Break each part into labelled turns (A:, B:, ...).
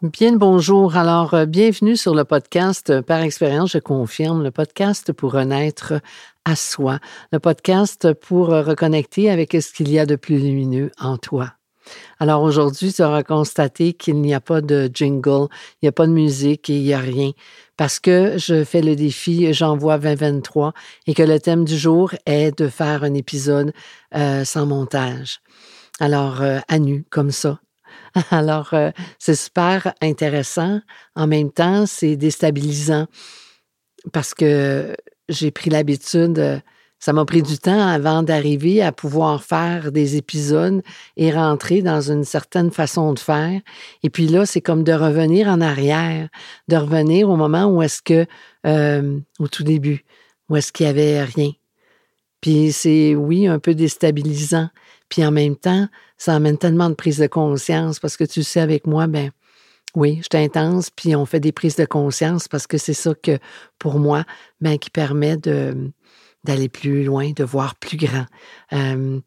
A: Bien bonjour. Alors, euh, bienvenue sur le podcast euh, Par expérience, je confirme, le podcast pour renaître à soi, le podcast pour euh, reconnecter avec ce qu'il y a de plus lumineux en toi. Alors aujourd'hui, tu auras constaté qu'il n'y a pas de jingle, il n'y a pas de musique et il n'y a rien parce que je fais le défi J'envoie 2023 et que le thème du jour est de faire un épisode sans montage. Alors, à nu, comme ça, Alors, euh, c'est super intéressant. En même temps, c'est déstabilisant parce que j'ai pris l'habitude, euh, ça m'a pris du temps avant d'arriver à pouvoir faire des épisodes et rentrer dans une certaine façon de faire. Et puis là, c'est comme de revenir en arrière, de revenir au moment où est-ce que, euh, au tout début, où est-ce qu'il y avait rien. Puis c'est, oui, un peu déstabilisant. Puis en même temps, ça amène tellement de prise de conscience parce que tu sais, avec moi, ben oui, je intense, puis on fait des prises de conscience parce que c'est ça que, pour moi, ben, qui permet de d'aller plus loin, de voir plus grand euh,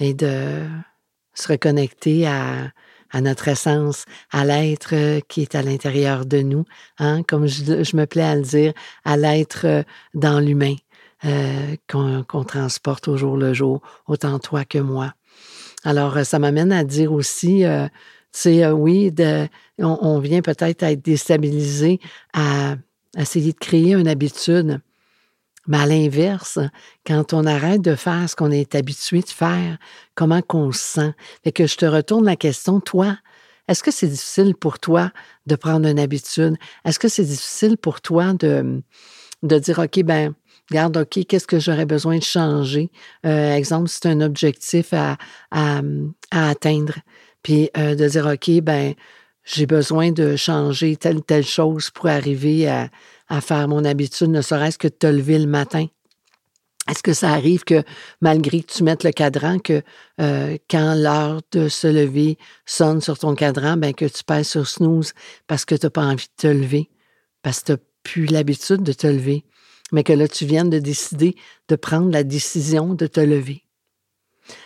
A: et de se reconnecter à, à notre essence, à l'être qui est à l'intérieur de nous, hein, comme je, me plais à le dire, à l'être dans l'humain euh, qu'on transporte au jour le jour, autant toi que moi. Alors, euh, ça m'amène à dire aussi, euh, tu sais, euh, oui, de, on, vient peut-être à être déstabilisé, à, essayer de créer une habitude. Mais à l'inverse, quand on arrête de faire ce qu'on est habitué de faire, comment qu'on se sent? Fait que je te retourne la question, toi, est-ce que c'est difficile pour toi de prendre une habitude? Est-ce que c'est difficile pour toi de, de dire, OK, ben, Regarde, OK, qu'est-ce que j'aurais besoin de changer? Euh, exemple, c'est un objectif à, à, atteindre. Puis euh, de dire, OK, ben, j'ai besoin de changer telle telle chose pour arriver à, à faire mon habitude, ne serait-ce que de te lever le matin. Est-ce que ça arrive que malgré que tu mettes le cadran, que euh, quand l'heure de se lever sonne sur ton cadran, ben que tu pèses sur snooze parce que tu n'as pas envie de te lever, parce que tu plus l'habitude de te lever mais que là, tu viens de décider de prendre la décision de te lever.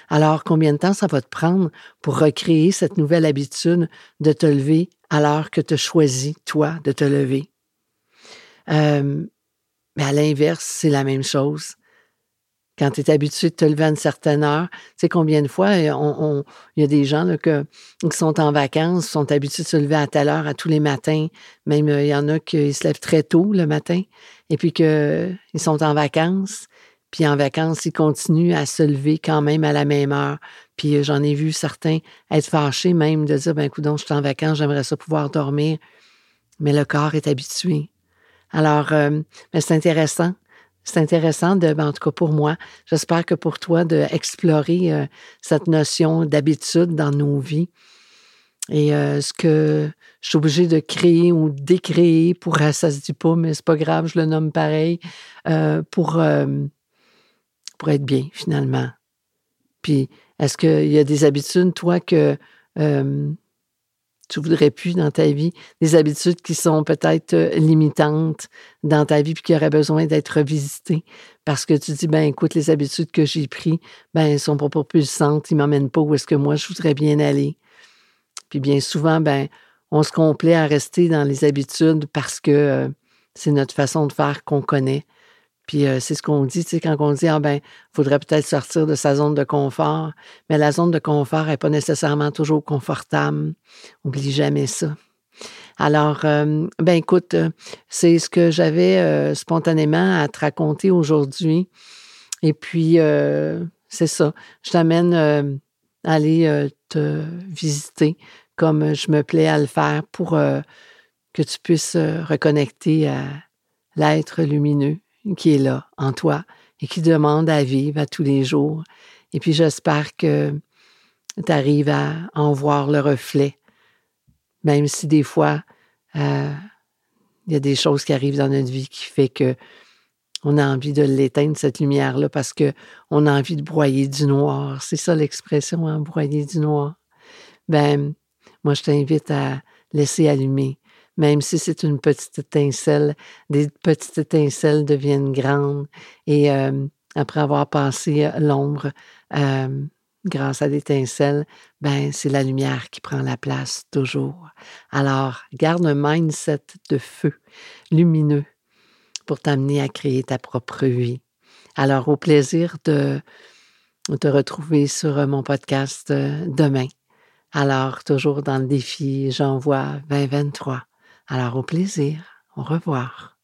A: Alors, combien de temps ça va te prendre pour recréer cette nouvelle habitude de te lever alors que tu as choisi, toi, de te lever? Euh, mais à l'inverse, c'est la même chose quand tu es habitué de te lever à une certaine heure. Tu sais combien de fois il y a des gens là, que, qui sont en vacances, sont habitués de se lever à telle heure à tous les matins. Même euh, il y en a qui se lèvent très tôt le matin et puis qu'ils sont en vacances. Puis en vacances, ils continuent à se lever quand même à la même heure. Puis euh, j'en ai vu certains être fâchés même de dire, ben écoute, je suis en vacances, j'aimerais ça pouvoir dormir. Mais le corps est habitué. Alors, euh, c'est intéressant c'est intéressant de, ben, en tout cas pour moi, j'espère que pour toi, d'explorer euh, cette notion d'habitude dans nos vies. Et euh, ce que je suis obligée de créer ou d'écréer pour, ça se dit pas, mais c'est pas grave, je le nomme pareil, euh, pour, pour être bien finalement. Puis, est-ce qu'il y a des habitudes, toi, que tu voudrais plus dans ta vie, des habitudes qui sont peut-être euh, limitantes dans ta vie puis qui auraient besoin d'être revisitées? Parce que tu dis ben écoute les habitudes que j'ai prises ben elles sont pas propulsantes, ils m'emmènent pas où est-ce que moi je voudrais bien aller. Puis bien souvent ben on se complaît à rester dans les habitudes parce que euh, c'est notre façon de faire qu'on connaît. Puis euh, c'est ce qu'on dit, tu sais, quand on dit, ah ben, faudrait peut-être sortir de sa zone de confort. Mais la zone de confort n'est pas nécessairement toujours confortable. Oublie jamais ça. Alors, euh, ben écoute, euh, c'est ce que j'avais spontanément à te raconter aujourd'hui. Et puis, c'est ça. Je t'amène à aller te visiter comme je me plais à le faire pour que tu puisses reconnecter à l'être lumineux qui est là en toi et qui demande à vivre à tous les jours. Et puis j'espère que tu arrives à en voir le reflet, même si des fois, euh, il y a des choses qui arrivent dans notre vie qui fait que on a envie de l'éteindre, cette lumière-là, parce que on a envie de broyer du noir. C'est ça l'expression, hein, broyer du noir. Ben, moi, je t'invite à laisser allumer même si c'est une petite étincelle, des petites étincelles deviennent grandes et euh, après avoir passé l'ombre, euh, grâce à l'étincelle, ben c'est la lumière qui prend la place toujours. Alors, garde un mindset de feu lumineux pour t'amener à créer ta propre vie. Alors, au plaisir de te retrouver sur mon podcast euh, demain. Alors, toujours dans le défi, j'envoie 2023. Alors, au plaisir. Au revoir.